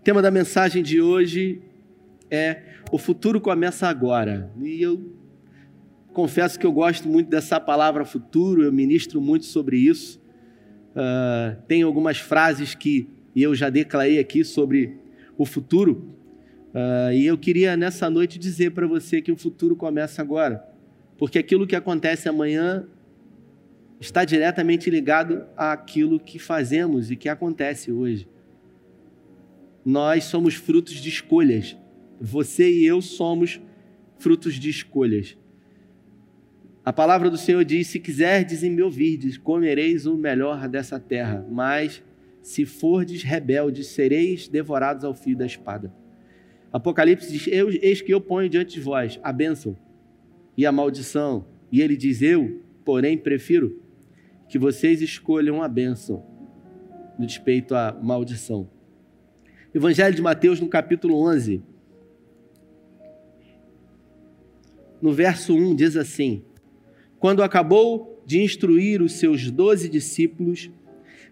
O tema da mensagem de hoje é O futuro começa agora. E eu confesso que eu gosto muito dessa palavra futuro, eu ministro muito sobre isso. Uh, tem algumas frases que eu já declarei aqui sobre o futuro. Uh, e eu queria nessa noite dizer para você que o futuro começa agora. Porque aquilo que acontece amanhã está diretamente ligado àquilo que fazemos e que acontece hoje. Nós somos frutos de escolhas. Você e eu somos frutos de escolhas. A palavra do Senhor diz: Se quiserdes e me ouvirdes, comereis o melhor dessa terra. Mas se fordes rebeldes, sereis devorados ao fio da espada. Apocalipse diz: Eis que eu ponho diante de vós a bênção e a maldição. E ele diz: Eu, porém, prefiro que vocês escolham a bênção no despeito à maldição. Evangelho de Mateus, no capítulo 11, no verso 1, diz assim: Quando acabou de instruir os seus doze discípulos,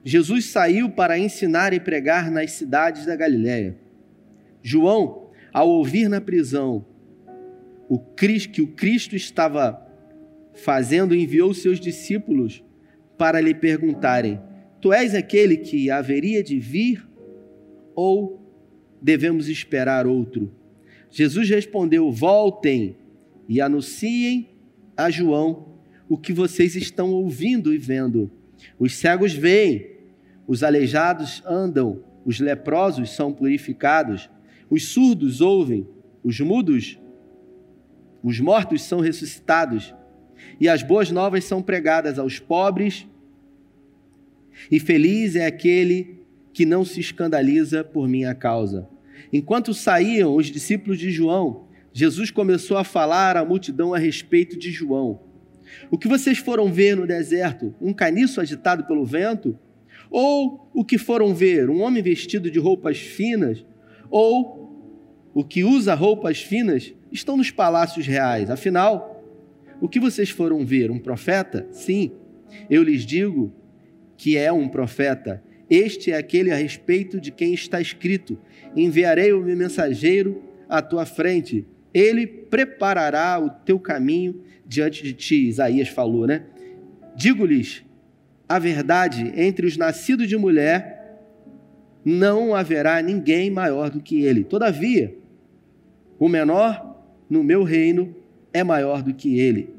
Jesus saiu para ensinar e pregar nas cidades da Galiléia. João, ao ouvir na prisão o que o Cristo estava fazendo, enviou seus discípulos para lhe perguntarem: Tu és aquele que haveria de vir ou devemos esperar outro? Jesus respondeu: Voltem e anunciem a João o que vocês estão ouvindo e vendo. Os cegos veem, os aleijados andam, os leprosos são purificados, os surdos ouvem, os mudos os mortos são ressuscitados e as boas novas são pregadas aos pobres. E feliz é aquele que não se escandaliza por minha causa. Enquanto saíam os discípulos de João, Jesus começou a falar à multidão a respeito de João. O que vocês foram ver no deserto? Um caniço agitado pelo vento? Ou o que foram ver? Um homem vestido de roupas finas? Ou o que usa roupas finas estão nos palácios reais. Afinal, o que vocês foram ver? Um profeta? Sim, eu lhes digo que é um profeta. Este é aquele a respeito de quem está escrito: Enviarei o meu mensageiro à tua frente, ele preparará o teu caminho diante de ti. Isaías falou, né? Digo-lhes a verdade: entre os nascidos de mulher, não haverá ninguém maior do que ele. Todavia, o menor no meu reino é maior do que ele.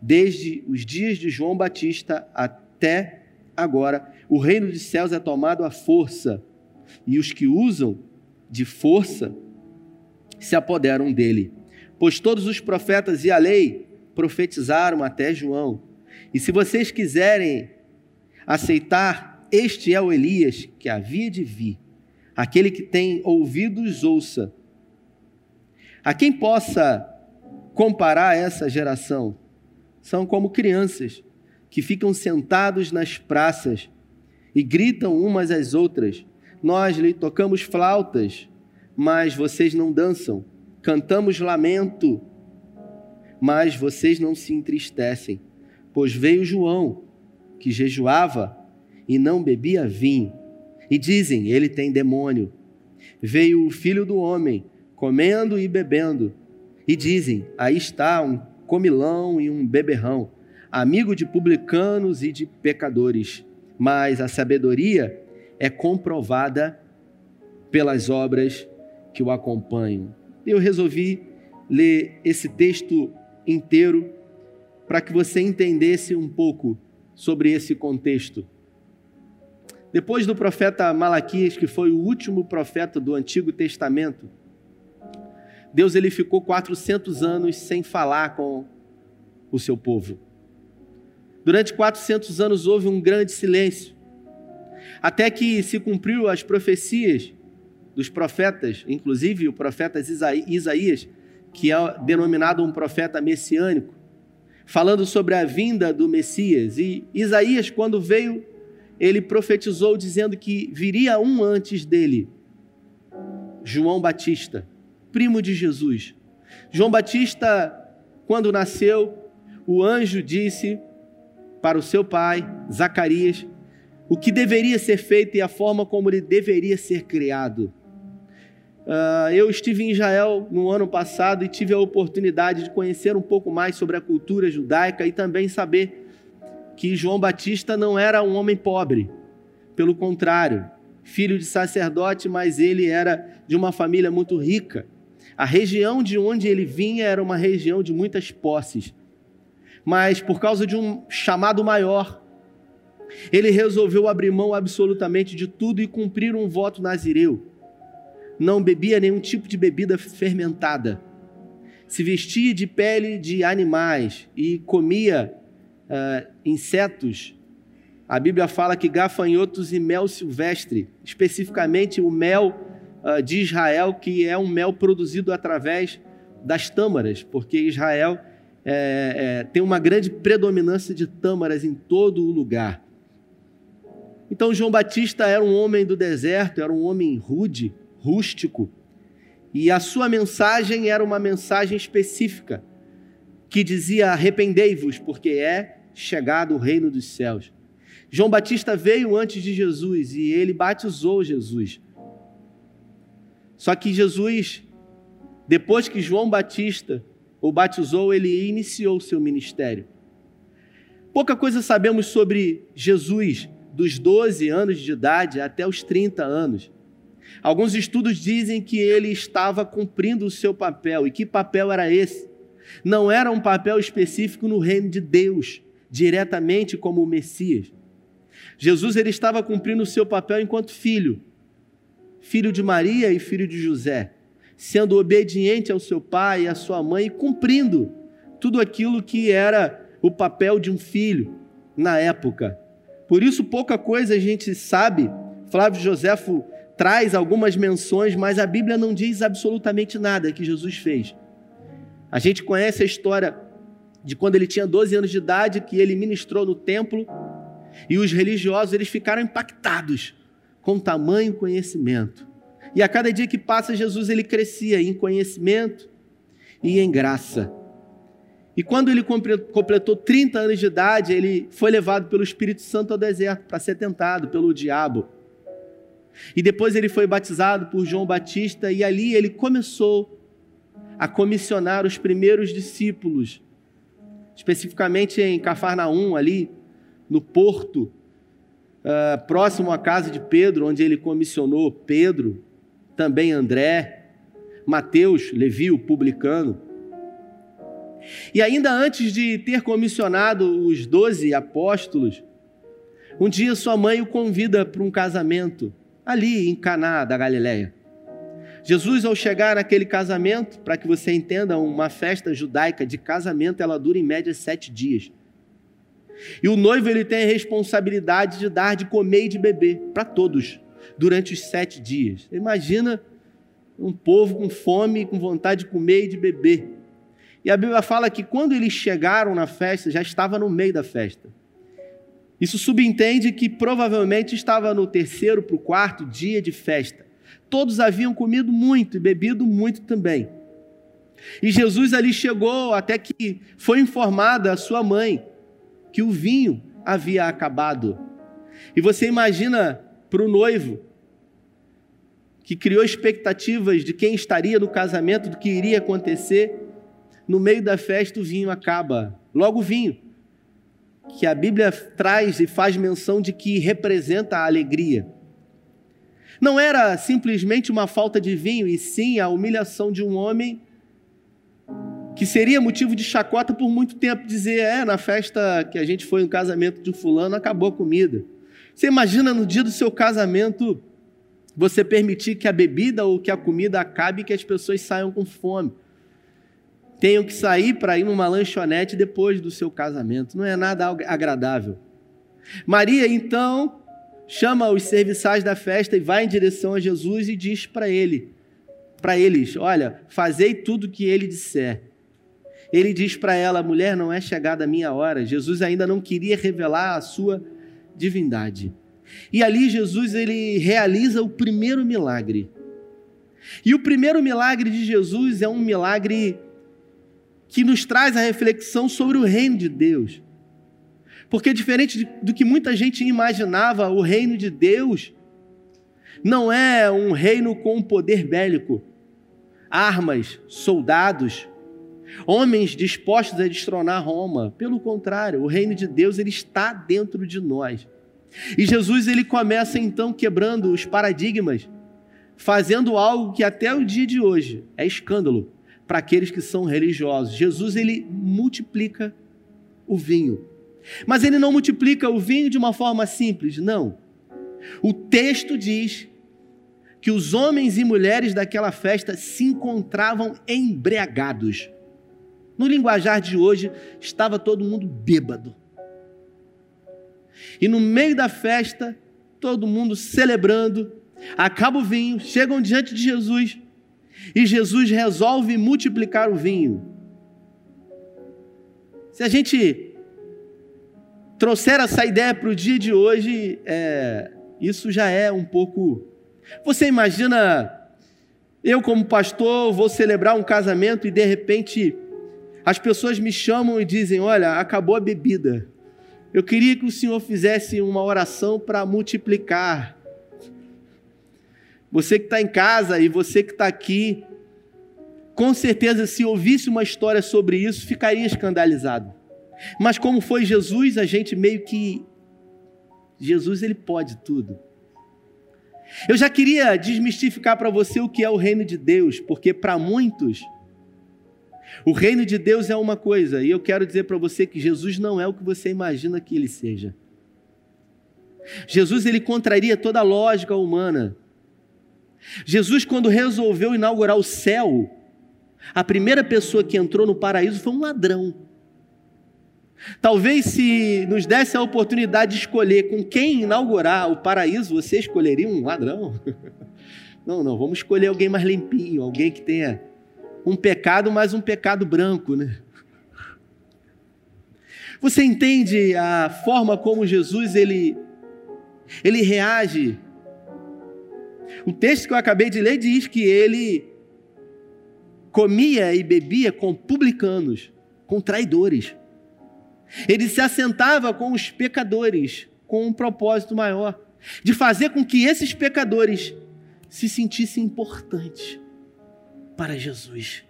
Desde os dias de João Batista até agora, o reino dos céus é tomado à força, e os que usam de força se apoderam dele. Pois todos os profetas e a lei profetizaram até João. E se vocês quiserem aceitar, este é o Elias que havia de vir. Aquele que tem ouvidos, ouça. A quem possa comparar essa geração? São como crianças que ficam sentados nas praças e gritam umas às outras. Nós lhe tocamos flautas, mas vocês não dançam. Cantamos lamento, mas vocês não se entristecem. Pois veio João, que jejuava e não bebia vinho. E dizem: ele tem demônio. Veio o filho do homem comendo e bebendo, e dizem: aí está um comilão e um beberrão, amigo de publicanos e de pecadores. Mas a sabedoria é comprovada pelas obras que o acompanham. Eu resolvi ler esse texto inteiro para que você entendesse um pouco sobre esse contexto. Depois do profeta Malaquias, que foi o último profeta do Antigo Testamento, Deus ele ficou 400 anos sem falar com o seu povo. Durante 400 anos houve um grande silêncio, até que se cumpriu as profecias dos profetas, inclusive o profeta Isaías, que é denominado um profeta messiânico, falando sobre a vinda do Messias. E Isaías, quando veio, ele profetizou dizendo que viria um antes dele, João Batista primo de Jesus. João Batista, quando nasceu, o anjo disse para o seu pai, Zacarias, o que deveria ser feito e a forma como ele deveria ser criado. Uh, eu estive em Israel no ano passado e tive a oportunidade de conhecer um pouco mais sobre a cultura judaica e também saber que João Batista não era um homem pobre. Pelo contrário, filho de sacerdote, mas ele era de uma família muito rica. A região de onde ele vinha era uma região de muitas posses. Mas por causa de um chamado maior, ele resolveu abrir mão absolutamente de tudo e cumprir um voto nazireu não bebia nenhum tipo de bebida fermentada, se vestia de pele de animais e comia uh, insetos. A Bíblia fala que gafanhotos e mel silvestre, especificamente o mel uh, de Israel, que é um mel produzido através das tâmaras, porque Israel é, é, tem uma grande predominância de tâmaras em todo o lugar. Então, João Batista era um homem do deserto, era um homem rude, rústico. E a sua mensagem era uma mensagem específica, que dizia: arrependei-vos, porque é chegado o reino dos céus. João Batista veio antes de Jesus e ele batizou Jesus. Só que Jesus, depois que João Batista o batizou, ele iniciou o seu ministério. Pouca coisa sabemos sobre Jesus dos 12 anos de idade até os 30 anos. Alguns estudos dizem que ele estava cumprindo o seu papel. E que papel era esse? Não era um papel específico no reino de Deus, diretamente como o Messias. Jesus ele estava cumprindo o seu papel enquanto filho, filho de Maria e filho de José, sendo obediente ao seu pai e à sua mãe e cumprindo tudo aquilo que era o papel de um filho na época. Por isso pouca coisa a gente sabe. Flávio Joséfo traz algumas menções, mas a Bíblia não diz absolutamente nada que Jesus fez. A gente conhece a história de quando ele tinha 12 anos de idade, que ele ministrou no templo, e os religiosos eles ficaram impactados com tamanho conhecimento. E a cada dia que passa, Jesus ele crescia em conhecimento e em graça. E quando ele completou 30 anos de idade, ele foi levado pelo Espírito Santo ao deserto para ser tentado pelo diabo. E depois ele foi batizado por João Batista e ali ele começou a comissionar os primeiros discípulos, especificamente em Cafarnaum, ali no porto, uh, próximo à casa de Pedro, onde ele comissionou Pedro, também André, Mateus, Levi, o publicano. E ainda antes de ter comissionado os doze apóstolos, um dia sua mãe o convida para um casamento ali em Caná da Galileia. Jesus, ao chegar naquele casamento, para que você entenda, uma festa judaica de casamento, ela dura em média sete dias. E o noivo ele tem a responsabilidade de dar de comer e de beber para todos durante os sete dias. Imagina um povo com fome, com vontade de comer e de beber. E a Bíblia fala que quando eles chegaram na festa, já estava no meio da festa. Isso subentende que provavelmente estava no terceiro para o quarto dia de festa. Todos haviam comido muito e bebido muito também. E Jesus ali chegou até que foi informada a sua mãe que o vinho havia acabado. E você imagina para o noivo, que criou expectativas de quem estaria no casamento, do que iria acontecer, no meio da festa o vinho acaba. Logo o vinho que a Bíblia traz e faz menção de que representa a alegria. Não era simplesmente uma falta de vinho, e sim a humilhação de um homem que seria motivo de chacota por muito tempo, dizer: é, na festa que a gente foi no casamento de fulano, acabou a comida. Você imagina no dia do seu casamento você permitir que a bebida ou que a comida acabe e que as pessoas saiam com fome tenham que sair para ir numa lanchonete depois do seu casamento. Não é nada agradável. Maria, então, chama os serviçais da festa e vai em direção a Jesus e diz para ele, para eles: Olha, fazei tudo o que ele disser. Ele diz para ela: Mulher, não é chegada a minha hora. Jesus ainda não queria revelar a sua divindade. E ali Jesus ele realiza o primeiro milagre. E o primeiro milagre de Jesus é um milagre que nos traz a reflexão sobre o reino de Deus. Porque, diferente do que muita gente imaginava, o reino de Deus não é um reino com poder bélico, armas, soldados, homens dispostos a destronar Roma. Pelo contrário, o reino de Deus ele está dentro de nós. E Jesus ele começa então quebrando os paradigmas, fazendo algo que até o dia de hoje é escândalo para aqueles que são religiosos. Jesus ele multiplica o vinho. Mas ele não multiplica o vinho de uma forma simples, não. O texto diz que os homens e mulheres daquela festa se encontravam embriagados. No linguajar de hoje, estava todo mundo bêbado. E no meio da festa, todo mundo celebrando, acaba o vinho, chegam diante de Jesus e Jesus resolve multiplicar o vinho. Se a gente trouxer essa ideia para o dia de hoje, é, isso já é um pouco. Você imagina, eu como pastor vou celebrar um casamento e de repente as pessoas me chamam e dizem: Olha, acabou a bebida. Eu queria que o Senhor fizesse uma oração para multiplicar. Você que está em casa e você que está aqui, com certeza, se ouvisse uma história sobre isso, ficaria escandalizado. Mas como foi Jesus, a gente meio que Jesus ele pode tudo. Eu já queria desmistificar para você o que é o reino de Deus, porque para muitos o reino de Deus é uma coisa, e eu quero dizer para você que Jesus não é o que você imagina que ele seja. Jesus ele contraria toda a lógica humana. Jesus quando resolveu inaugurar o céu, a primeira pessoa que entrou no paraíso foi um ladrão. Talvez se nos desse a oportunidade de escolher com quem inaugurar o paraíso, você escolheria um ladrão? Não, não, vamos escolher alguém mais limpinho, alguém que tenha um pecado, mas um pecado branco, né? Você entende a forma como Jesus ele ele reage? O texto que eu acabei de ler diz que ele comia e bebia com publicanos, com traidores. Ele se assentava com os pecadores, com um propósito maior, de fazer com que esses pecadores se sentissem importantes para Jesus.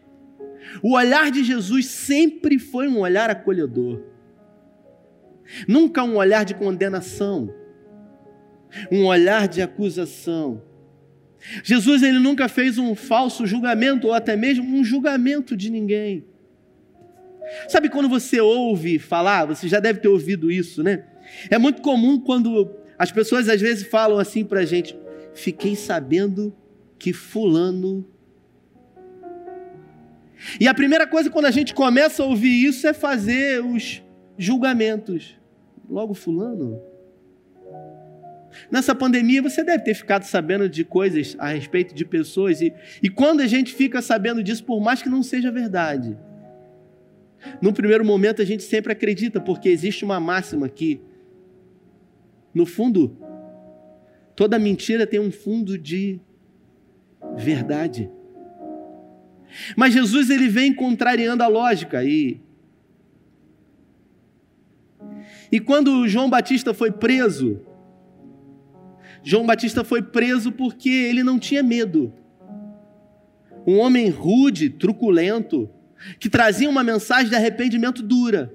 O olhar de Jesus sempre foi um olhar acolhedor, nunca um olhar de condenação, um olhar de acusação, Jesus ele nunca fez um falso julgamento ou até mesmo um julgamento de ninguém. Sabe quando você ouve falar, você já deve ter ouvido isso, né? É muito comum quando as pessoas às vezes falam assim para a gente: fiquei sabendo que Fulano. E a primeira coisa quando a gente começa a ouvir isso é fazer os julgamentos. Logo, Fulano? Nessa pandemia, você deve ter ficado sabendo de coisas a respeito de pessoas, e, e quando a gente fica sabendo disso, por mais que não seja verdade, no primeiro momento a gente sempre acredita, porque existe uma máxima que, no fundo, toda mentira tem um fundo de verdade. Mas Jesus ele vem contrariando a lógica e e quando João Batista foi preso, João Batista foi preso porque ele não tinha medo. Um homem rude, truculento, que trazia uma mensagem de arrependimento dura,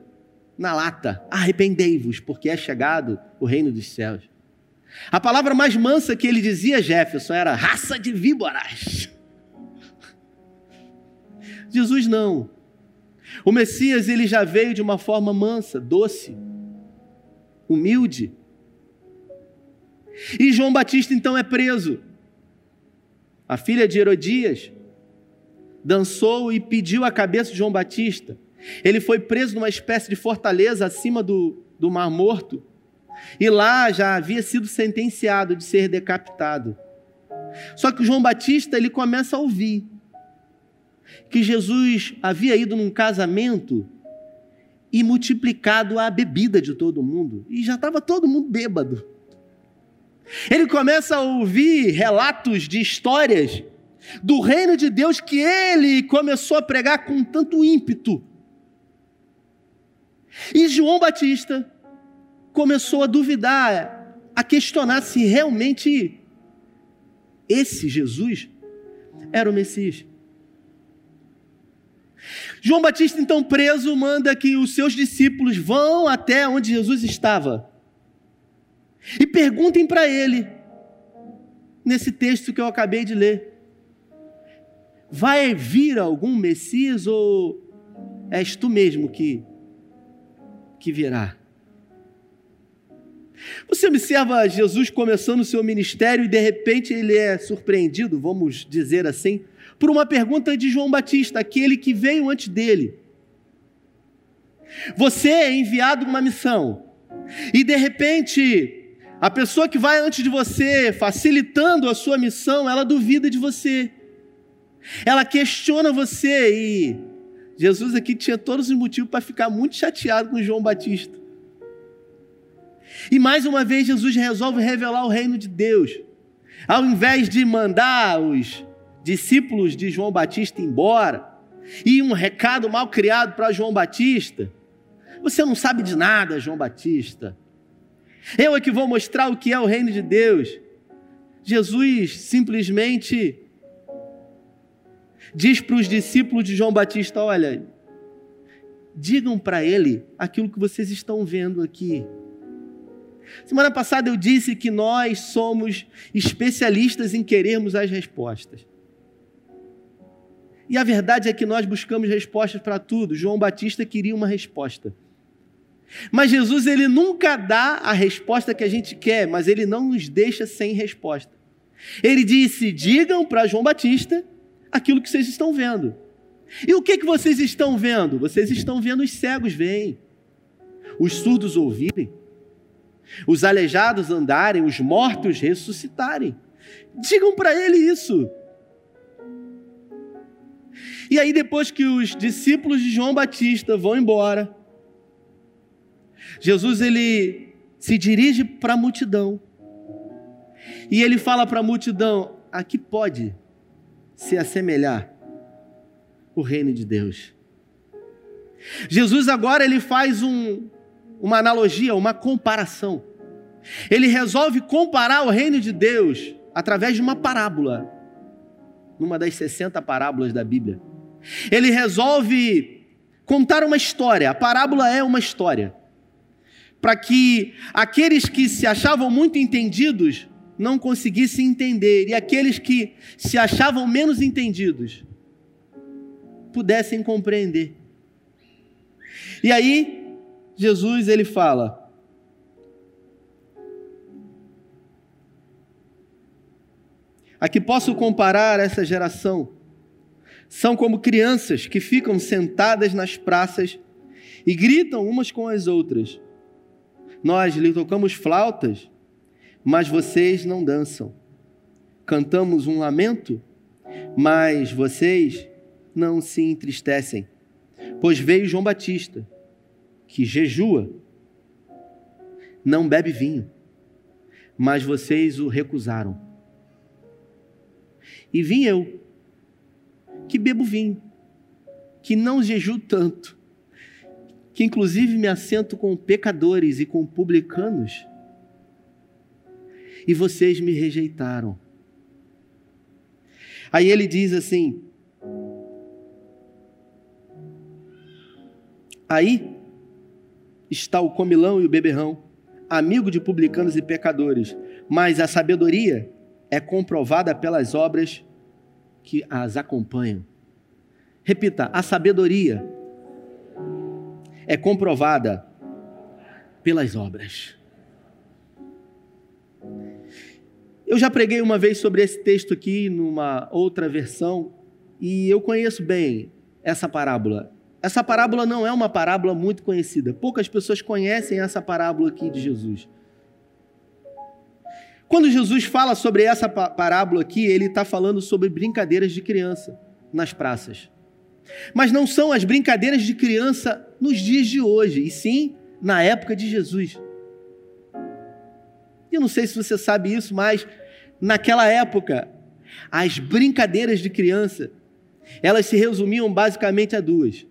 na lata: arrependei-vos, porque é chegado o reino dos céus. A palavra mais mansa que ele dizia, Jefferson, era raça de víboras. Jesus não. O Messias ele já veio de uma forma mansa, doce, humilde. E João Batista então é preso. A filha de Herodias dançou e pediu a cabeça de João Batista. Ele foi preso numa espécie de fortaleza acima do, do Mar Morto. E lá já havia sido sentenciado de ser decapitado. Só que João Batista ele começa a ouvir que Jesus havia ido num casamento e multiplicado a bebida de todo mundo. E já estava todo mundo bêbado. Ele começa a ouvir relatos de histórias do reino de Deus que ele começou a pregar com tanto ímpeto. E João Batista começou a duvidar, a questionar se realmente esse Jesus era o Messias. João Batista, então preso, manda que os seus discípulos vão até onde Jesus estava e perguntem para ele, nesse texto que eu acabei de ler: vai vir algum Messias ou és tu mesmo que, que virá? Você observa Jesus começando o seu ministério e de repente ele é surpreendido, vamos dizer assim, por uma pergunta de João Batista, aquele que veio antes dele. Você é enviado uma missão, e de repente, a pessoa que vai antes de você, facilitando a sua missão, ela duvida de você, ela questiona você, e Jesus aqui tinha todos os motivos para ficar muito chateado com João Batista. E mais uma vez, Jesus resolve revelar o reino de Deus. Ao invés de mandar os discípulos de João Batista embora, e um recado mal criado para João Batista. Você não sabe de nada, João Batista. Eu é que vou mostrar o que é o reino de Deus. Jesus simplesmente diz para os discípulos de João Batista: Olha, digam para ele aquilo que vocês estão vendo aqui. Semana passada eu disse que nós somos especialistas em querermos as respostas. E a verdade é que nós buscamos respostas para tudo. João Batista queria uma resposta. Mas Jesus ele nunca dá a resposta que a gente quer, mas ele não nos deixa sem resposta. Ele disse: "Digam para João Batista aquilo que vocês estão vendo". E o que que vocês estão vendo? Vocês estão vendo os cegos verem, os surdos ouvirem, os aleijados andarem, os mortos ressuscitarem. Digam para ele isso. E aí, depois que os discípulos de João Batista vão embora, Jesus ele se dirige para a multidão. E ele fala para a multidão: a que pode se assemelhar o reino de Deus? Jesus agora ele faz um, uma analogia, uma comparação. Ele resolve comparar o reino de Deus através de uma parábola, numa das 60 parábolas da Bíblia. Ele resolve contar uma história, a parábola é uma história, para que aqueles que se achavam muito entendidos não conseguissem entender e aqueles que se achavam menos entendidos pudessem compreender. E aí Jesus ele fala: A que posso comparar essa geração? São como crianças que ficam sentadas nas praças e gritam umas com as outras. Nós lhe tocamos flautas, mas vocês não dançam. Cantamos um lamento, mas vocês não se entristecem. Pois veio João Batista, que jejua, não bebe vinho, mas vocês o recusaram. E vim eu, que bebo vinho, que não jejuo tanto, que inclusive me assento com pecadores e com publicanos, e vocês me rejeitaram. Aí ele diz assim: Aí está o comilão e o beberrão, amigo de publicanos e pecadores, mas a sabedoria é comprovada pelas obras que as acompanham. Repita: a sabedoria é comprovada pelas obras. Eu já preguei uma vez sobre esse texto aqui, numa outra versão, e eu conheço bem essa parábola. Essa parábola não é uma parábola muito conhecida. Poucas pessoas conhecem essa parábola aqui de Jesus. Quando Jesus fala sobre essa parábola aqui, ele está falando sobre brincadeiras de criança nas praças. Mas não são as brincadeiras de criança nos dias de hoje, e sim na época de Jesus. Eu não sei se você sabe isso, mas naquela época, as brincadeiras de criança, elas se resumiam basicamente a duas.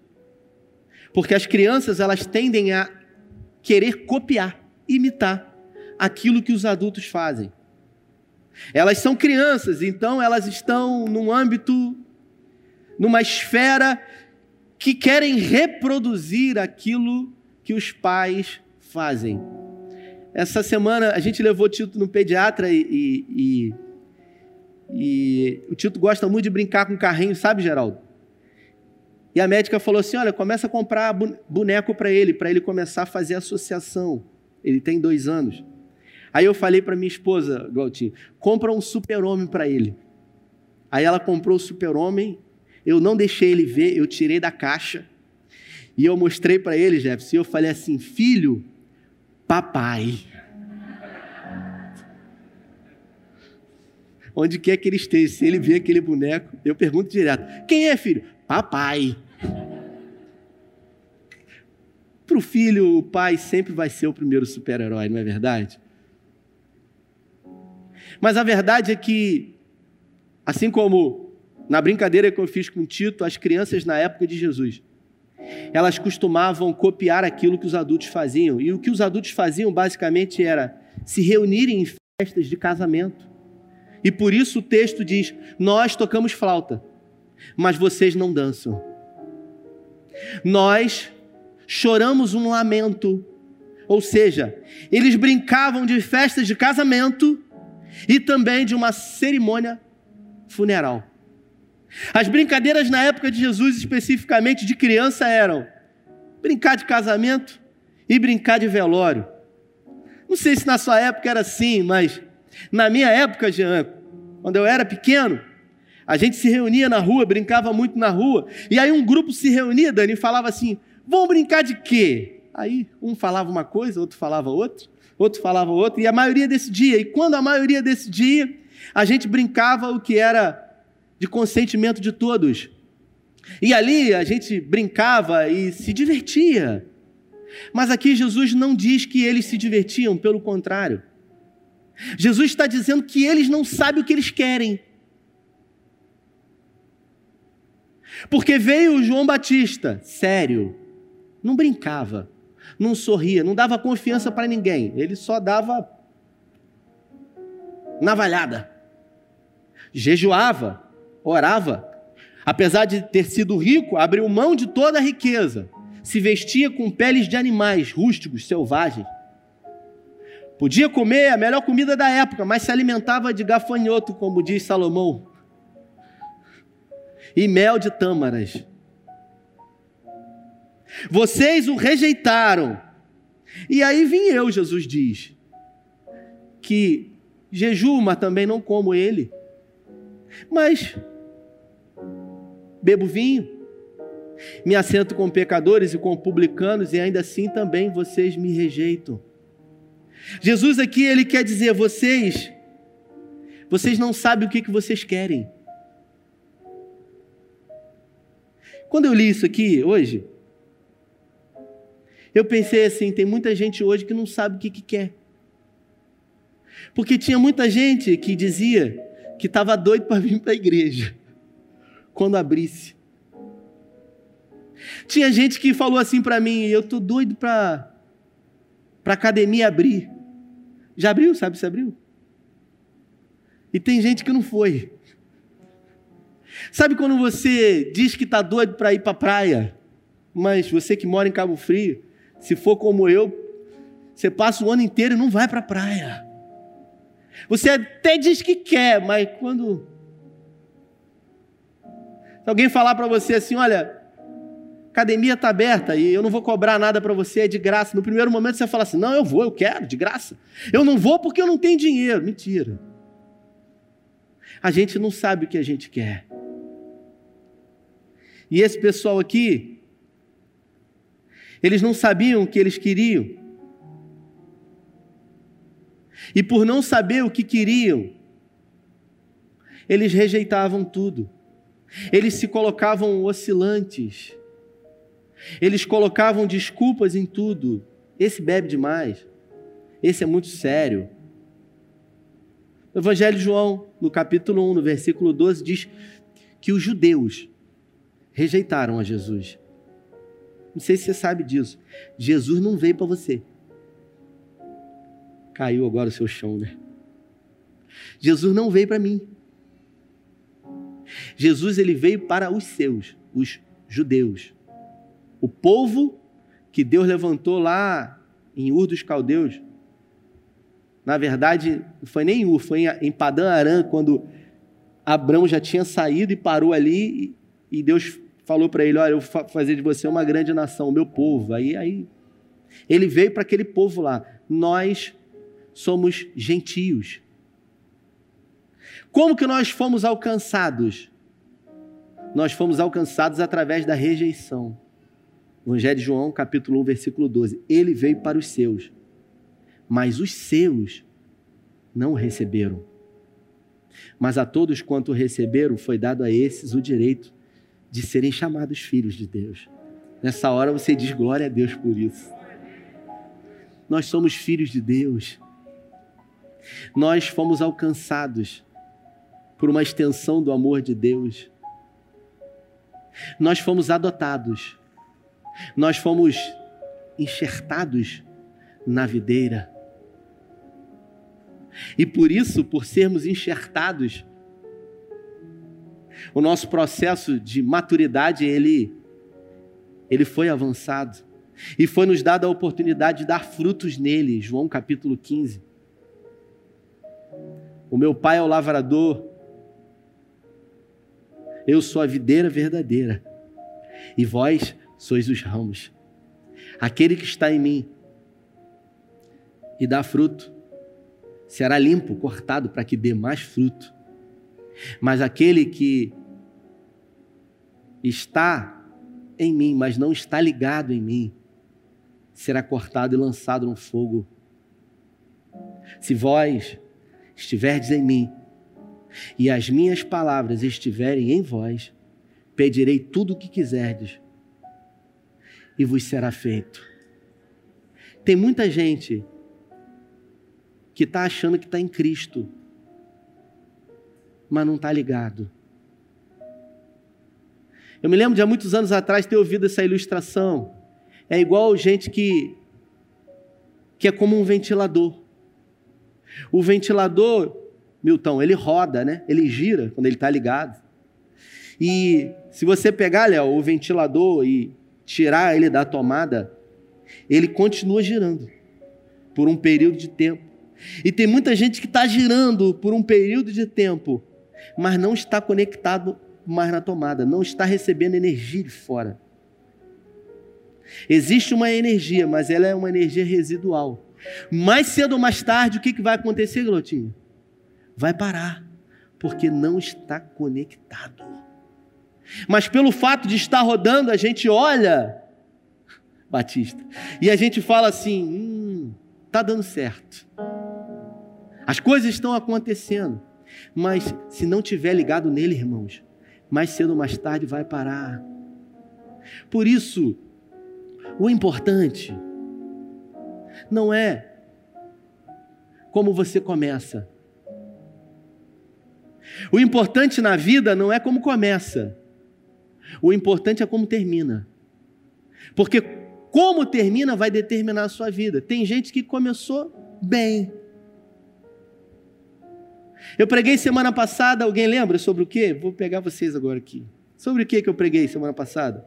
Porque as crianças, elas tendem a querer copiar, imitar aquilo que os adultos fazem. Elas são crianças, então elas estão num âmbito, numa esfera que querem reproduzir aquilo que os pais fazem. Essa semana a gente levou o Tito no pediatra e, e, e, e o Tito gosta muito de brincar com carrinho, sabe, Geraldo? E a médica falou assim: olha, começa a comprar boneco para ele, para ele começar a fazer associação. Ele tem dois anos. Aí eu falei para minha esposa, Galtinho, compra um super-homem para ele. Aí ela comprou o super-homem, eu não deixei ele ver, eu tirei da caixa. E eu mostrei para ele, Jefferson, e eu falei assim: filho, papai. Onde quer que ele esteja, se ele vê aquele boneco, eu pergunto direto: quem é, filho? Papai. Para o filho, o pai sempre vai ser o primeiro super-herói, não é verdade? Mas a verdade é que, assim como na brincadeira que eu fiz com o Tito, as crianças na época de Jesus, elas costumavam copiar aquilo que os adultos faziam. E o que os adultos faziam basicamente era se reunirem em festas de casamento. E por isso o texto diz: Nós tocamos flauta, mas vocês não dançam. Nós choramos um lamento. Ou seja, eles brincavam de festas de casamento e também de uma cerimônia funeral. As brincadeiras na época de Jesus, especificamente de criança, eram brincar de casamento e brincar de velório. Não sei se na sua época era assim, mas na minha época, Jean, quando eu era pequeno, a gente se reunia na rua, brincava muito na rua, e aí um grupo se reunia, Dani, e falava assim: vamos brincar de quê? Aí um falava uma coisa, outro falava outra, outro falava outra, e a maioria decidia. E quando a maioria decidia, a gente brincava o que era de consentimento de todos. E ali a gente brincava e se divertia. Mas aqui Jesus não diz que eles se divertiam, pelo contrário. Jesus está dizendo que eles não sabem o que eles querem. Porque veio João Batista, sério, não brincava, não sorria, não dava confiança para ninguém, ele só dava navalhada. Jejuava, orava. Apesar de ter sido rico, abriu mão de toda a riqueza. Se vestia com peles de animais rústicos, selvagens. Podia comer a melhor comida da época, mas se alimentava de gafanhoto, como diz Salomão. E mel de tâmaras. Vocês o rejeitaram. E aí vim eu, Jesus diz, que jejuo, mas também não como ele. Mas bebo vinho, me assento com pecadores e com publicanos, e ainda assim também vocês me rejeitam. Jesus aqui, ele quer dizer, vocês, vocês não sabem o que, que vocês querem. Quando eu li isso aqui hoje, eu pensei assim: tem muita gente hoje que não sabe o que, que quer. Porque tinha muita gente que dizia que estava doido para vir para a igreja quando abrisse. Tinha gente que falou assim para mim: eu tô doido para para academia abrir. Já abriu? Sabe se abriu? E tem gente que não foi. Sabe quando você diz que está doido para ir para a praia, mas você que mora em Cabo Frio, se for como eu, você passa o ano inteiro e não vai para a praia. Você até diz que quer, mas quando se alguém falar para você assim, olha, academia está aberta e eu não vou cobrar nada para você, é de graça. No primeiro momento você fala assim, não, eu vou, eu quero, de graça. Eu não vou porque eu não tenho dinheiro. Mentira. A gente não sabe o que a gente quer. E esse pessoal aqui, eles não sabiam o que eles queriam. E por não saber o que queriam, eles rejeitavam tudo. Eles se colocavam oscilantes. Eles colocavam desculpas em tudo. Esse bebe demais. Esse é muito sério. O Evangelho de João, no capítulo 1, no versículo 12, diz que os judeus rejeitaram a Jesus. Não sei se você sabe disso. Jesus não veio para você. Caiu agora o seu chão, né? Jesus não veio para mim. Jesus ele veio para os seus, os judeus. O povo que Deus levantou lá em Ur dos Caldeus. Na verdade, não foi nem em Ur, foi em Padã Aram, quando Abraão já tinha saído e parou ali, e Deus falou para ele: Olha, eu vou fazer de você uma grande nação, o meu povo. Aí, aí ele veio para aquele povo lá. Nós somos gentios. Como que nós fomos alcançados? Nós fomos alcançados através da rejeição. Evangelho de João, capítulo 1, versículo 12. Ele veio para os seus, mas os seus não o receberam. Mas a todos quanto receberam, foi dado a esses o direito de serem chamados filhos de Deus. Nessa hora você diz glória a Deus por isso. Nós somos filhos de Deus. Nós fomos alcançados por uma extensão do amor de Deus. Nós fomos adotados. Nós fomos enxertados na videira. E por isso, por sermos enxertados, o nosso processo de maturidade, ele, ele foi avançado. E foi nos dada a oportunidade de dar frutos nele, João capítulo 15. O meu pai é o lavrador, eu sou a videira verdadeira, e vós sois os ramos. Aquele que está em mim e dá fruto, será limpo, cortado para que dê mais fruto. Mas aquele que está em mim, mas não está ligado em mim, será cortado e lançado no fogo. Se vós estiverdes em mim e as minhas palavras estiverem em vós, pedirei tudo o que quiserdes e vos será feito. Tem muita gente que está achando que está em Cristo, mas não está ligado. Eu me lembro de há muitos anos atrás ter ouvido essa ilustração. É igual gente que, que é como um ventilador. O ventilador, Milton, ele roda, né? Ele gira quando ele está ligado. E se você pegar, Léo, o ventilador e tirar ele da tomada, ele continua girando por um período de tempo. E tem muita gente que está girando por um período de tempo, mas não está conectado mais na tomada, não está recebendo energia de fora. Existe uma energia, mas ela é uma energia residual. Mais cedo ou mais tarde, o que, que vai acontecer, Glotinho? Vai parar, porque não está conectado. Mas pelo fato de estar rodando, a gente olha, Batista, e a gente fala assim: hum, tá dando certo. As coisas estão acontecendo. Mas se não tiver ligado nele, irmãos, mais cedo ou mais tarde vai parar. Por isso, o importante não é como você começa. O importante na vida não é como começa. O importante é como termina. Porque como termina vai determinar a sua vida. Tem gente que começou bem, eu preguei semana passada, alguém lembra sobre o quê? Vou pegar vocês agora aqui. Sobre o que que eu preguei semana passada?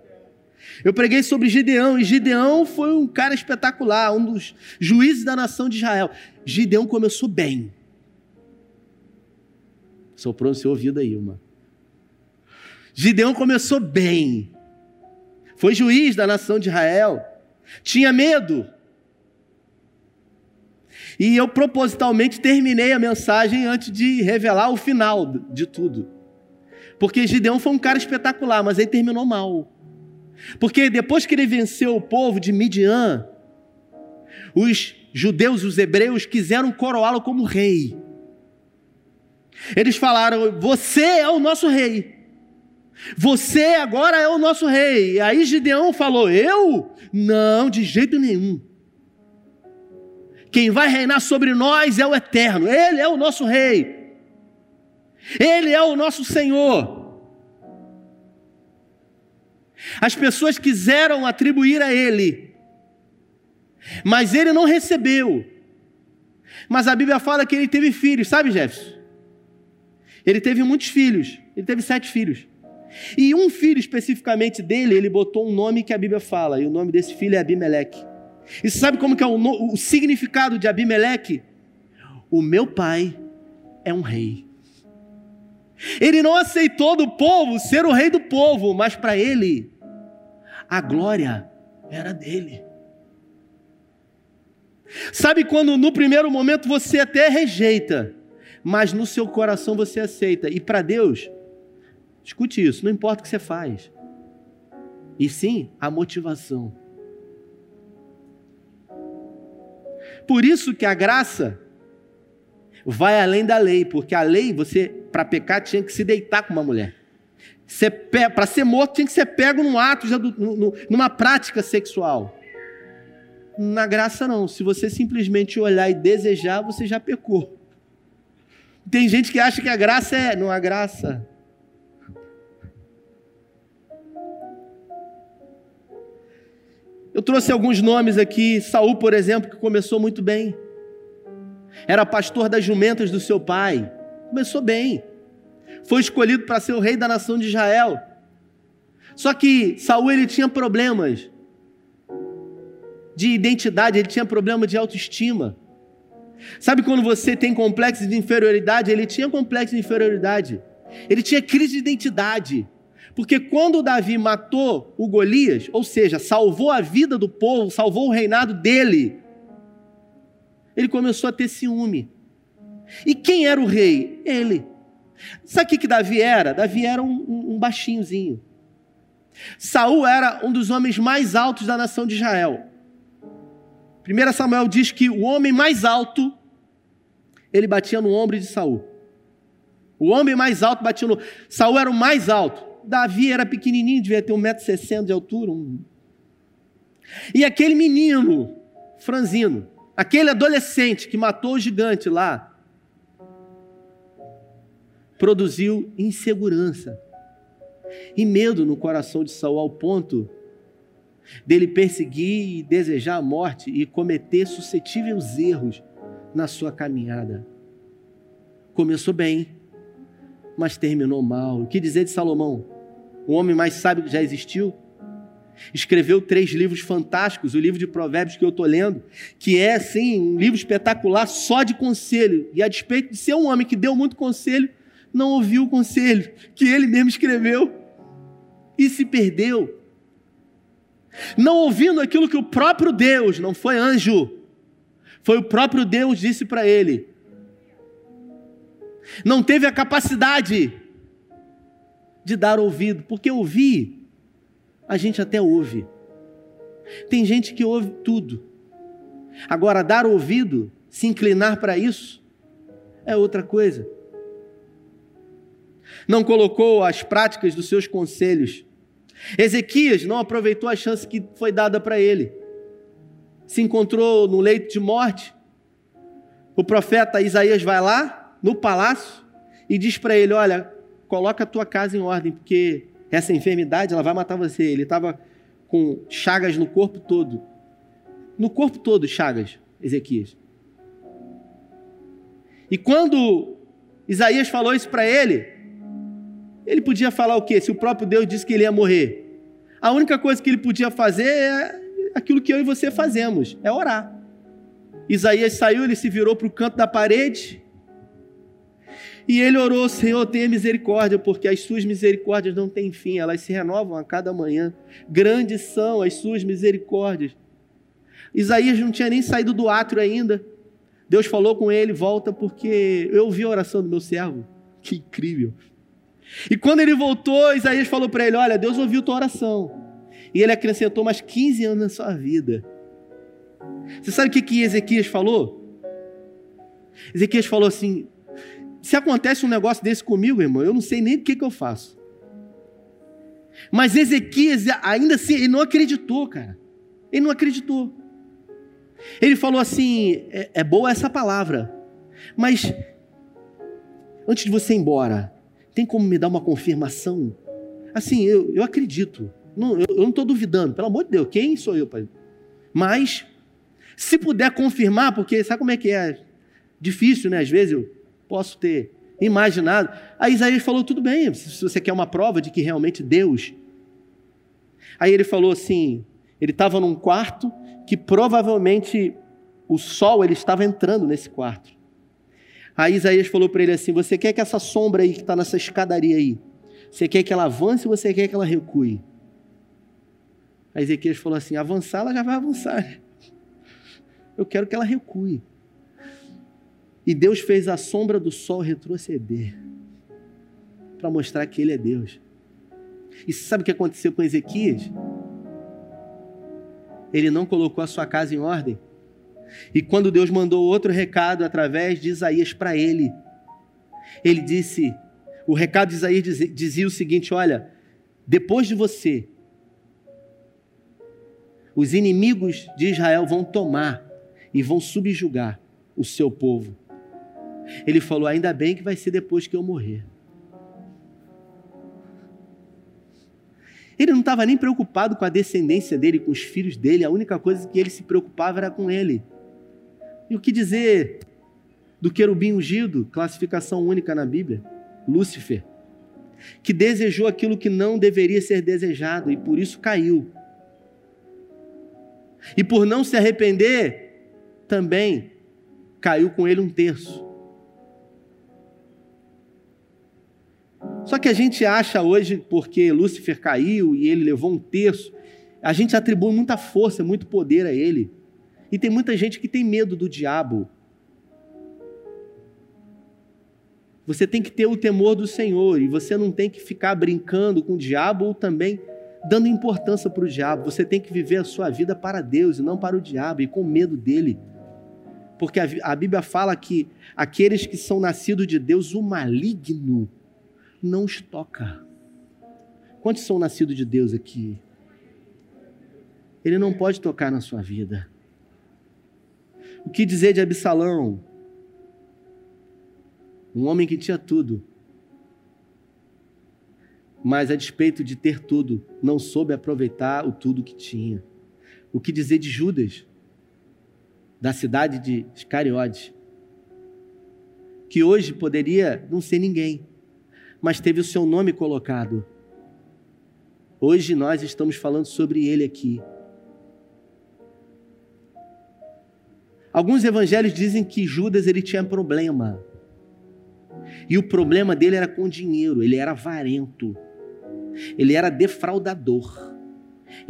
Eu preguei sobre Gideão, e Gideão foi um cara espetacular, um dos juízes da nação de Israel. Gideão começou bem. Soprou no seu ouvido aí, uma. Gideão começou bem. Foi juiz da nação de Israel. Tinha medo. E eu propositalmente terminei a mensagem antes de revelar o final de tudo. Porque Gideão foi um cara espetacular, mas ele terminou mal. Porque depois que ele venceu o povo de Midian, os judeus, os hebreus, quiseram coroá-lo como rei. Eles falaram: Você é o nosso rei. Você agora é o nosso rei. E aí Gideão falou: Eu? Não, de jeito nenhum. Quem vai reinar sobre nós é o Eterno, Ele é o nosso Rei, Ele é o nosso Senhor. As pessoas quiseram atribuir a Ele, mas Ele não recebeu, Mas a Bíblia fala que ele teve filhos, sabe, Jefferson? Ele teve muitos filhos. Ele teve sete filhos. E um filho especificamente dele, ele botou um nome que a Bíblia fala, e o nome desse filho é Abimeleque. E sabe como que é o, o significado de Abimeleque? O meu pai é um rei. Ele não aceitou do povo ser o rei do povo, mas para ele a glória era dele. Sabe quando no primeiro momento você até rejeita, mas no seu coração você aceita. E para Deus, escute isso, não importa o que você faz. E sim a motivação. Por isso que a graça vai além da lei, porque a lei, você, para pecar, tinha que se deitar com uma mulher. Para ser morto, tinha que ser pego num ato, numa prática sexual. Na graça, não. Se você simplesmente olhar e desejar, você já pecou. Tem gente que acha que a graça é. Não, a graça. Eu trouxe alguns nomes aqui. Saul, por exemplo, que começou muito bem. Era pastor das jumentas do seu pai. Começou bem. Foi escolhido para ser o rei da nação de Israel. Só que Saul ele tinha problemas de identidade, ele tinha problema de autoestima. Sabe quando você tem complexo de inferioridade? Ele tinha complexo de inferioridade. Ele tinha crise de identidade. Porque quando Davi matou o Golias, ou seja, salvou a vida do povo, salvou o reinado dele, ele começou a ter ciúme. E quem era o rei? Ele. Sabe o que, Davi era? Davi era um, um, um baixinhozinho. Saul era um dos homens mais altos da nação de Israel. 1 Samuel diz que o homem mais alto, ele batia no ombro de Saul. O homem mais alto batia no. Saul era o mais alto. Davi era pequenininho, devia ter 1,60m de altura. Um... E aquele menino, franzino, aquele adolescente que matou o gigante lá, produziu insegurança e medo no coração de Saul ao ponto dele perseguir e desejar a morte e cometer suscetíveis erros na sua caminhada. Começou bem, mas terminou mal. O que dizer de Salomão? O homem mais sábio que já existiu? Escreveu três livros fantásticos, o livro de Provérbios que eu estou lendo, que é, assim, um livro espetacular só de conselho. E a despeito de ser um homem que deu muito conselho, não ouviu o conselho que ele mesmo escreveu e se perdeu não ouvindo aquilo que o próprio Deus, não foi anjo, foi o próprio Deus disse para ele. Não teve a capacidade de dar ouvido, porque ouvir, a gente até ouve. Tem gente que ouve tudo. Agora, dar ouvido, se inclinar para isso, é outra coisa. Não colocou as práticas dos seus conselhos Ezequias não aproveitou a chance que foi dada para ele. Se encontrou no leito de morte. O profeta Isaías vai lá, no palácio, e diz para ele: Olha, coloca a tua casa em ordem, porque essa enfermidade ela vai matar você. Ele estava com chagas no corpo todo. No corpo todo, chagas, Ezequias. E quando Isaías falou isso para ele, ele podia falar o quê? Se o próprio Deus disse que ele ia morrer. A única coisa que ele podia fazer é aquilo que eu e você fazemos: é orar. Isaías saiu, ele se virou para o canto da parede e ele orou: Senhor, tenha misericórdia, porque as suas misericórdias não têm fim, elas se renovam a cada manhã. Grandes são as suas misericórdias. Isaías não tinha nem saído do átrio ainda. Deus falou com ele: Volta, porque eu ouvi a oração do meu servo. Que incrível. E quando ele voltou, Isaías falou para ele: Olha, Deus ouviu tua oração. E ele acrescentou mais 15 anos na sua vida. Você sabe o que, que Ezequias falou? Ezequias falou assim: Se acontece um negócio desse comigo, irmão, eu não sei nem o que, que eu faço. Mas Ezequias, ainda assim, ele não acreditou, cara. Ele não acreditou. Ele falou assim: é, é boa essa palavra, mas antes de você ir embora, tem como me dar uma confirmação? Assim, eu, eu acredito. Não, eu, eu não estou duvidando. Pelo amor de Deus, quem sou eu, pai? Mas, se puder confirmar, porque sabe como é que é? Difícil, né? Às vezes eu posso ter imaginado. Aí Isaías falou: tudo bem, se você quer uma prova de que realmente Deus. Aí ele falou assim: ele estava num quarto que provavelmente o sol ele estava entrando nesse quarto. Aí Isaías falou para ele assim: Você quer que essa sombra aí que está nessa escadaria aí, você quer que ela avance ou você quer que ela recue? Aí Ezequiel falou assim: Avançar, ela já vai avançar. Eu quero que ela recue. E Deus fez a sombra do sol retroceder para mostrar que Ele é Deus. E sabe o que aconteceu com Ezequias? Ele não colocou a sua casa em ordem. E quando Deus mandou outro recado através de Isaías para ele, ele disse: o recado de Isaías dizia, o seguinte: olha, depois de você, os inimigos de Israel vão tomar e vão subjugar o seu povo. Ele falou: ainda bem que vai ser depois que eu morrer. Ele não estava nem preocupado com a descendência dele, com os filhos dele, a única coisa que ele se preocupava era com ele. E o que dizer do querubim ungido, classificação única na Bíblia? Lúcifer, que desejou aquilo que não deveria ser desejado e por isso caiu. E por não se arrepender, também caiu com ele um terço. Só que a gente acha hoje, porque Lúcifer caiu e ele levou um terço, a gente atribui muita força, muito poder a ele. E tem muita gente que tem medo do diabo. Você tem que ter o temor do Senhor e você não tem que ficar brincando com o diabo ou também dando importância para o diabo. Você tem que viver a sua vida para Deus e não para o diabo e com medo dele. Porque a, Bíblia fala que aqueles que são nascidos de Deus, o maligno não os toca. Quantos são nascidos de Deus aqui? Ele não pode tocar na sua vida. O que dizer de Absalão? Um homem que tinha tudo, mas a despeito de ter tudo, não soube aproveitar o tudo que tinha. O que dizer de Judas, da cidade de Iscariotes, que hoje poderia não ser ninguém, mas teve o seu nome colocado. Hoje nós estamos falando sobre ele aqui. Alguns evangelhos dizem que Judas ele tinha problema. E o problema dele era com dinheiro, ele era avarento. Ele era defraudador.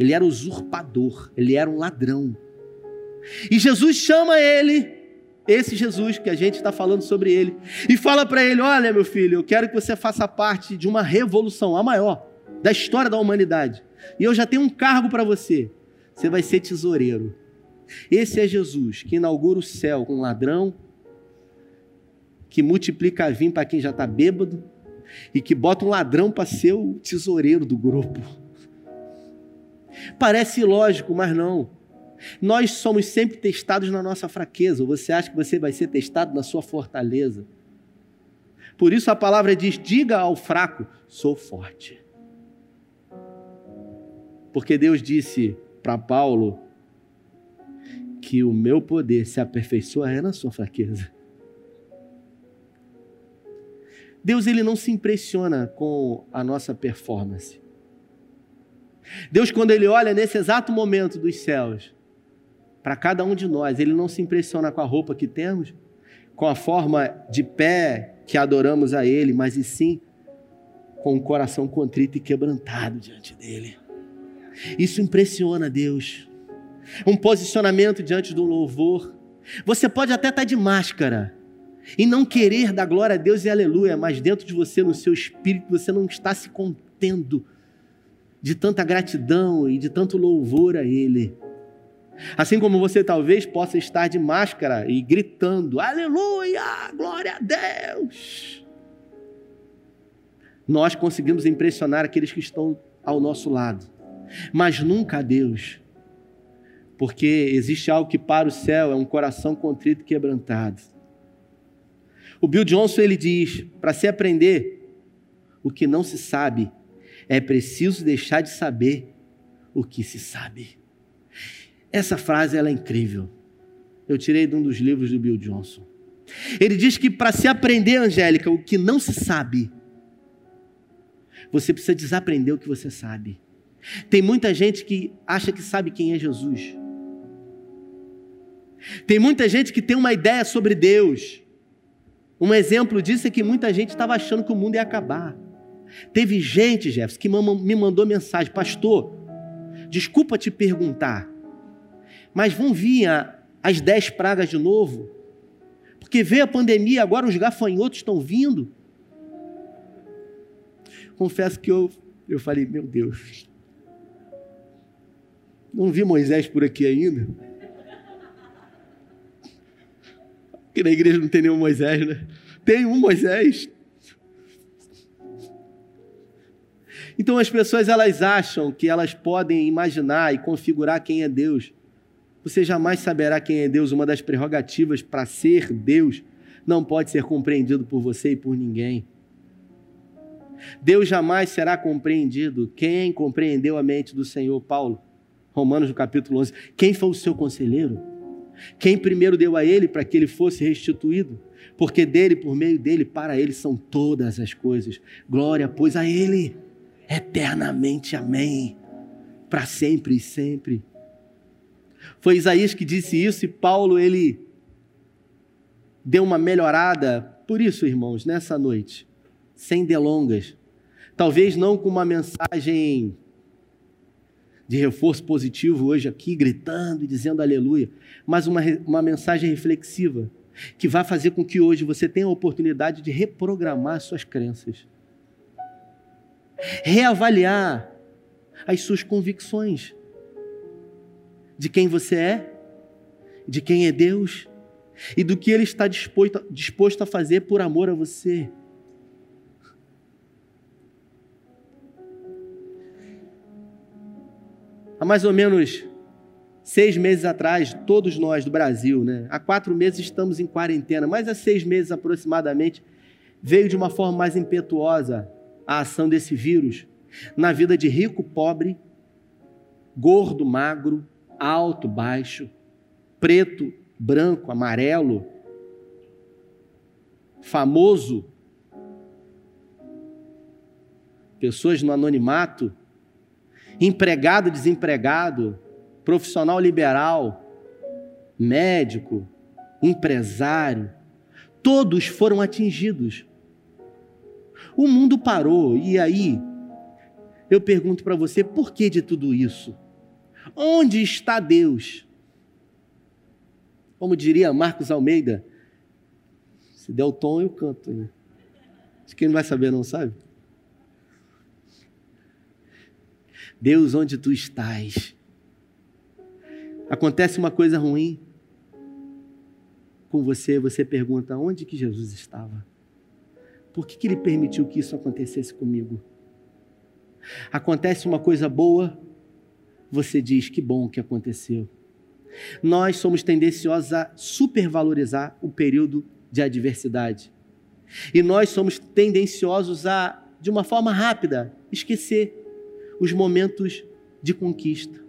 Ele era usurpador, ele era um ladrão. E Jesus chama ele esse Jesus que a gente está falando sobre ele. E fala para ele: Olha, meu filho, eu quero que você faça parte de uma revolução, a maior da história da humanidade. E eu já tenho um cargo para você. Você vai ser tesoureiro. Esse é Jesus que inaugura o céu com um ladrão, que multiplica vinho para quem já está bêbado e que bota um ladrão para ser o tesoureiro do grupo. Parece lógico, mas não. Nós somos sempre testados na nossa fraqueza. Você acha que você vai ser testado na sua fortaleza? Por isso a palavra diz: diga ao fraco, sou forte. Porque Deus disse para Paulo que o meu poder se aperfeiçoa é na sua fraqueza. Deus ele não se impressiona com a nossa performance. Deus, quando ele olha nesse exato momento dos céus, para cada um de nós. Ele não se impressiona com a roupa que temos, com a forma de pé que adoramos a Ele, mas e sim com o coração contrito e quebrantado diante dele. Isso impressiona Deus. Um posicionamento diante do louvor. Você pode até estar de máscara e não querer dar glória a Deus e aleluia, mas dentro de você, no seu espírito, você não está se contendo de tanta gratidão e de tanto louvor a Ele. Assim como você talvez possa estar de máscara e gritando: Aleluia, glória a Deus. Nós conseguimos impressionar aqueles que estão ao nosso lado, mas nunca a Deus, porque existe algo que para o céu é um coração contrito e quebrantado. O Bill Johnson ele diz: para se aprender o que não se sabe, é preciso deixar de saber o que se sabe. Essa frase ela é incrível. Eu tirei de um dos livros do Bill Johnson. Ele diz que para se aprender, Angélica, o que não se sabe, você precisa desaprender o que você sabe. Tem muita gente que acha que sabe quem é Jesus. Tem muita gente que tem uma ideia sobre Deus. Um exemplo disso é que muita gente estava achando que o mundo ia acabar. Teve gente, Jefferson, que me mandou mensagem, pastor, desculpa te perguntar, mas vão vir as dez pragas de novo? Porque veio a pandemia, agora os gafanhotos estão vindo. Confesso que eu, eu falei, meu Deus, não vi Moisés por aqui ainda. Porque na igreja não tem nenhum Moisés, né? Tem um Moisés. Então as pessoas elas acham que elas podem imaginar e configurar quem é Deus. Você jamais saberá quem é Deus. Uma das prerrogativas para ser Deus não pode ser compreendido por você e por ninguém. Deus jamais será compreendido. Quem compreendeu a mente do Senhor? Paulo, Romanos no capítulo 11. Quem foi o seu conselheiro? Quem primeiro deu a ele para que ele fosse restituído? Porque dele, por meio dele, para ele são todas as coisas. Glória, pois, a ele eternamente. Amém. Para sempre e sempre. Foi Isaías que disse isso e Paulo ele deu uma melhorada. Por isso, irmãos, nessa noite, sem delongas, talvez não com uma mensagem de reforço positivo hoje aqui, gritando e dizendo aleluia, mas uma, uma mensagem reflexiva que vai fazer com que hoje você tenha a oportunidade de reprogramar suas crenças reavaliar as suas convicções de quem você é, de quem é Deus e do que Ele está disposto, disposto a fazer por amor a você. Há mais ou menos seis meses atrás, todos nós do Brasil, né? há quatro meses estamos em quarentena, mas há seis meses aproximadamente, veio de uma forma mais impetuosa a ação desse vírus na vida de rico, pobre, gordo, magro, alto, baixo, preto, branco, amarelo, famoso, pessoas no anonimato, empregado, desempregado, profissional liberal, médico, empresário, todos foram atingidos o mundo parou. E aí, eu pergunto para você, por que de tudo isso? Onde está Deus? Como diria Marcos Almeida, se der o tom, eu canto. Né? Acho que não vai saber, não sabe? Deus, onde tu estás? Acontece uma coisa ruim com você, você pergunta: onde que Jesus estava? Por que, que ele permitiu que isso acontecesse comigo? Acontece uma coisa boa, você diz que bom que aconteceu. Nós somos tendenciosos a supervalorizar o período de adversidade. E nós somos tendenciosos a, de uma forma rápida, esquecer os momentos de conquista.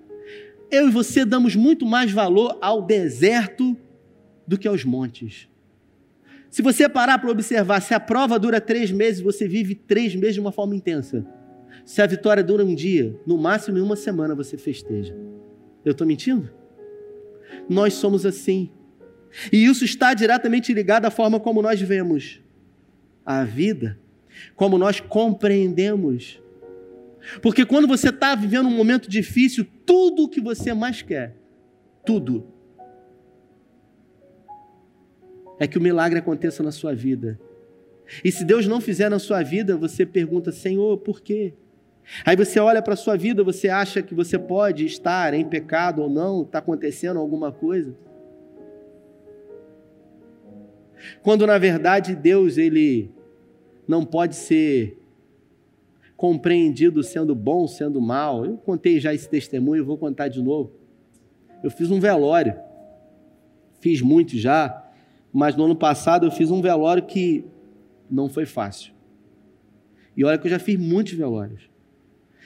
Eu e você damos muito mais valor ao deserto do que aos montes. Se você parar para observar, se a prova dura três meses, você vive três meses de uma forma intensa. Se a vitória dura um dia, no máximo em uma semana você festeja. Eu estou mentindo? Nós somos assim. E isso está diretamente ligado à forma como nós vemos a vida, como nós compreendemos. Porque quando você está vivendo um momento difícil, tudo o que você mais quer, tudo, é que o milagre aconteça na sua vida. E se Deus não fizer na sua vida, você pergunta, Senhor, por quê? Aí você olha para a sua vida, você acha que você pode estar em pecado ou não, está acontecendo alguma coisa. Quando na verdade Deus ele não pode ser compreendido sendo bom, sendo mal. Eu contei já esse testemunho, vou contar de novo. Eu fiz um velório, fiz muito já mas no ano passado eu fiz um velório que não foi fácil. E olha que eu já fiz muitos velórios.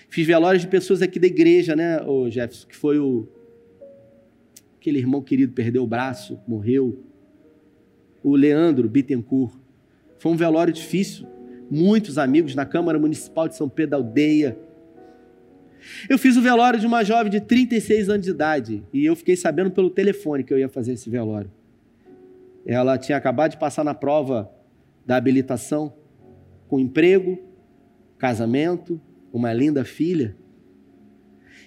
Fiz velórios de pessoas aqui da igreja, né, o Jefferson, que foi o aquele irmão querido perdeu o braço, morreu. o Leandro Bittencourt. Foi um velório difícil, muitos amigos na Câmara Municipal de São Pedro da Aldeia. Eu fiz o velório de uma jovem de 36 anos de idade e eu fiquei sabendo pelo telefone que eu ia fazer esse velório. Ela tinha acabado de passar na prova da habilitação, com emprego, casamento, uma linda filha.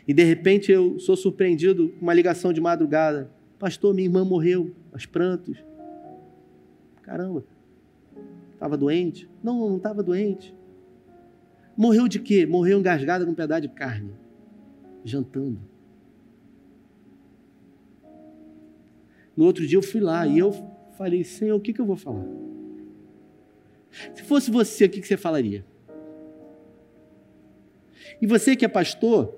E de repente eu sou surpreendido com uma ligação de madrugada. Pastor, minha irmã morreu, aos prantos. Caramba, estava doente? Não, não estava doente. Morreu de quê? Morreu engasgada com um pedaço de carne, jantando. No outro dia eu fui lá e eu falei, Senhor, o que, que eu vou falar? Se fosse você, o que, que você falaria? E você que é pastor,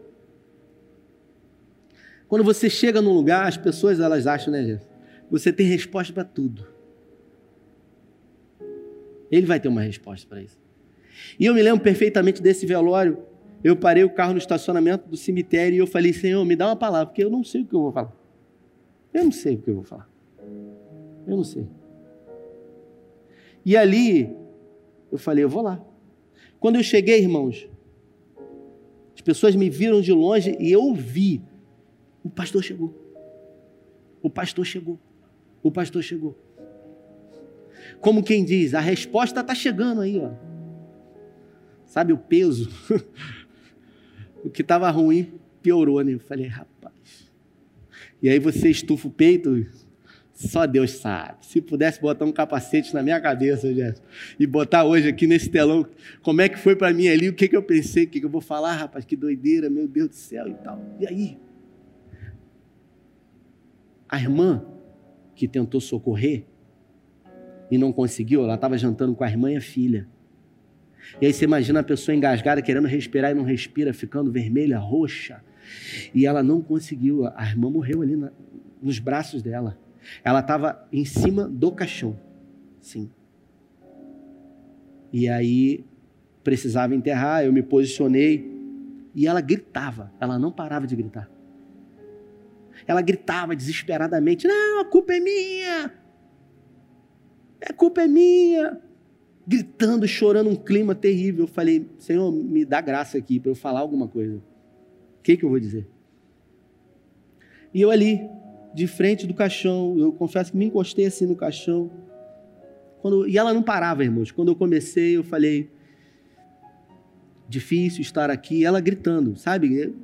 quando você chega num lugar, as pessoas elas acham, né, Jesus? Você tem resposta para tudo. Ele vai ter uma resposta para isso. E eu me lembro perfeitamente desse velório. Eu parei o carro no estacionamento do cemitério e eu falei: Senhor, me dá uma palavra, porque eu não sei o que eu vou falar. Eu não sei o que eu vou falar. Eu não sei. E ali, eu falei: Eu vou lá. Quando eu cheguei, irmãos, pessoas me viram de longe e eu ouvi: O pastor chegou. O pastor chegou. O pastor chegou. Como quem diz, a resposta está chegando aí, ó. Sabe o peso? o que estava ruim piorou, né? Eu falei, rapaz. E aí você estufa o peito, só Deus sabe. Se pudesse botar um capacete na minha cabeça, Jéssica, e botar hoje aqui nesse telão, como é que foi para mim ali, o que, que eu pensei, o que, que eu vou falar, rapaz, que doideira, meu Deus do céu e tal. E aí? A irmã que tentou socorrer, e não conseguiu, ela estava jantando com a irmã e a filha. E aí você imagina a pessoa engasgada, querendo respirar e não respira, ficando vermelha, roxa. E ela não conseguiu, a irmã morreu ali na, nos braços dela. Ela estava em cima do caixão. Sim. E aí precisava enterrar, eu me posicionei e ela gritava, ela não parava de gritar. Ela gritava desesperadamente: Não, a culpa é minha, a culpa é minha. Gritando, chorando, um clima terrível. Eu falei, Senhor, me dá graça aqui para eu falar alguma coisa. O que, que eu vou dizer? E eu ali, de frente do caixão, eu confesso que me encostei assim no caixão. Quando, e ela não parava, irmãos. Quando eu comecei, eu falei, difícil estar aqui. Ela gritando, sabe?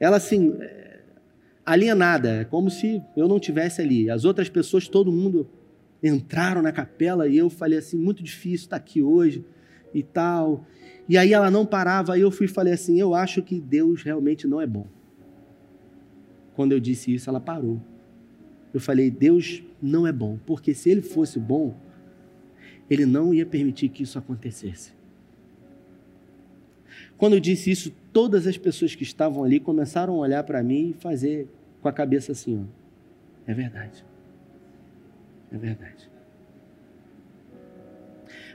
Ela assim, alienada, é como se eu não tivesse ali. As outras pessoas, todo mundo entraram na capela e eu falei assim, muito difícil estar aqui hoje e tal. E aí ela não parava, aí eu fui e falei assim, eu acho que Deus realmente não é bom. Quando eu disse isso, ela parou. Eu falei, Deus não é bom, porque se ele fosse bom, ele não ia permitir que isso acontecesse. Quando eu disse isso, todas as pessoas que estavam ali começaram a olhar para mim e fazer com a cabeça assim, ó. É verdade. É verdade.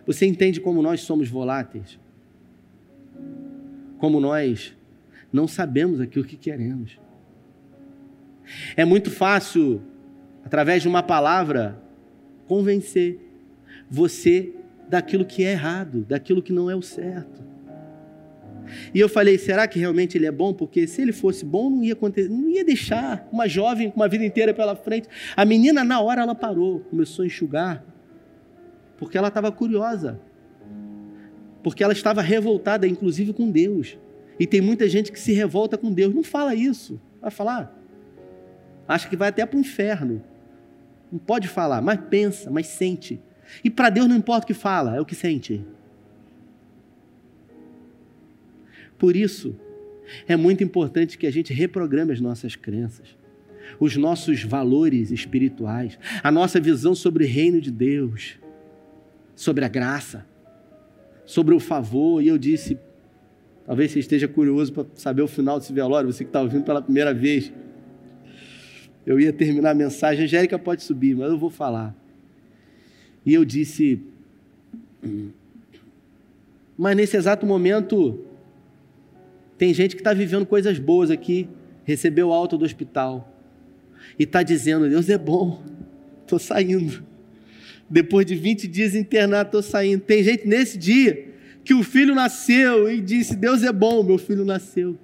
Você entende como nós somos voláteis? Como nós não sabemos aquilo que queremos. É muito fácil, através de uma palavra, convencer você daquilo que é errado, daquilo que não é o certo. E eu falei, será que realmente ele é bom? Porque se ele fosse bom, não ia acontecer, não ia deixar uma jovem com uma vida inteira pela frente. A menina, na hora, ela parou, começou a enxugar, porque ela estava curiosa. Porque ela estava revoltada, inclusive com Deus. E tem muita gente que se revolta com Deus. Não fala isso. Vai falar? Acha que vai até para o inferno. Não pode falar, mas pensa, mas sente. E para Deus não importa o que fala, é o que sente. Por isso, é muito importante que a gente reprograme as nossas crenças, os nossos valores espirituais, a nossa visão sobre o reino de Deus, sobre a graça, sobre o favor. E eu disse, talvez você esteja curioso para saber o final desse velório, você que está ouvindo pela primeira vez. Eu ia terminar a mensagem, Angélica pode subir, mas eu vou falar. E eu disse, mas nesse exato momento, tem gente que está vivendo coisas boas aqui, recebeu alta do hospital e está dizendo: Deus é bom, estou saindo. Depois de 20 dias internado, estou saindo. Tem gente nesse dia que o filho nasceu e disse: Deus é bom, meu filho nasceu.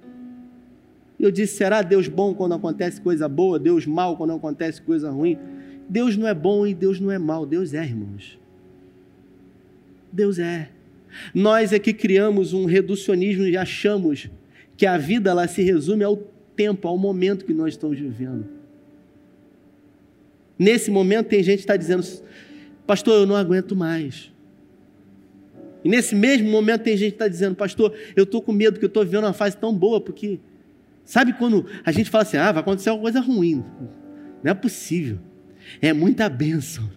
Eu disse: será Deus bom quando acontece coisa boa, Deus mal quando acontece coisa ruim? Deus não é bom e Deus não é mal, Deus é, irmãos. Deus é. Nós é que criamos um reducionismo e achamos que a vida ela se resume ao tempo, ao momento que nós estamos vivendo. Nesse momento tem gente que está dizendo, pastor, eu não aguento mais. E nesse mesmo momento tem gente que está dizendo, pastor, eu estou com medo que eu estou vivendo uma fase tão boa, porque sabe quando a gente fala assim, ah, vai acontecer alguma coisa ruim. Não é possível. É muita bênção.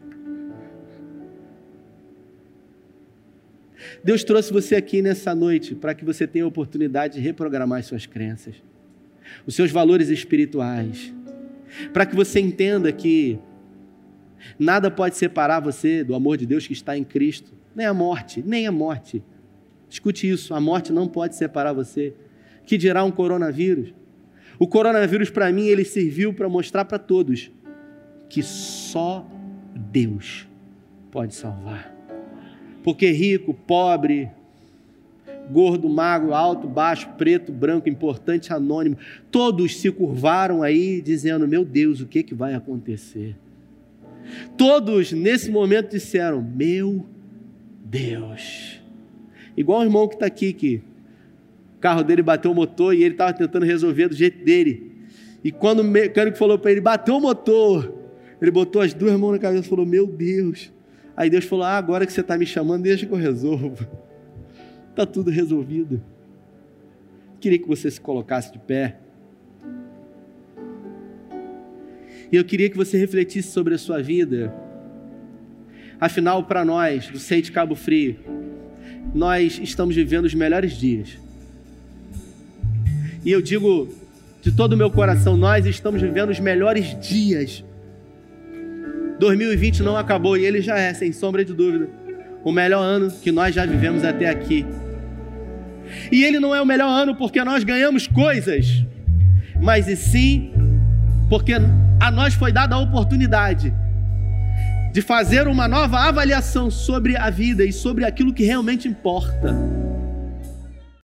Deus trouxe você aqui nessa noite para que você tenha a oportunidade de reprogramar as suas crenças, os seus valores espirituais, para que você entenda que nada pode separar você do amor de Deus que está em Cristo, nem a morte, nem a morte. Escute isso: a morte não pode separar você. Que dirá um coronavírus? O coronavírus, para mim, ele serviu para mostrar para todos que só Deus pode salvar. Porque rico, pobre, gordo, magro, alto, baixo, preto, branco, importante, anônimo, todos se curvaram aí dizendo: Meu Deus, o que, que vai acontecer? Todos nesse momento disseram: Meu Deus. Igual o irmão que está aqui, que carro dele bateu o motor e ele estava tentando resolver do jeito dele. E quando o mecânico falou para ele: Bateu o motor, ele botou as duas mãos na cabeça e falou: Meu Deus. Aí Deus falou: ah, agora que você está me chamando, deixa que eu resolvo. Está tudo resolvido. Queria que você se colocasse de pé. E eu queria que você refletisse sobre a sua vida. Afinal, para nós, do Sei de Cabo Frio, nós estamos vivendo os melhores dias. E eu digo de todo o meu coração, nós estamos vivendo os melhores dias 2020 não acabou e ele já é, sem sombra de dúvida, o melhor ano que nós já vivemos até aqui. E ele não é o melhor ano porque nós ganhamos coisas, mas e sim porque a nós foi dada a oportunidade de fazer uma nova avaliação sobre a vida e sobre aquilo que realmente importa.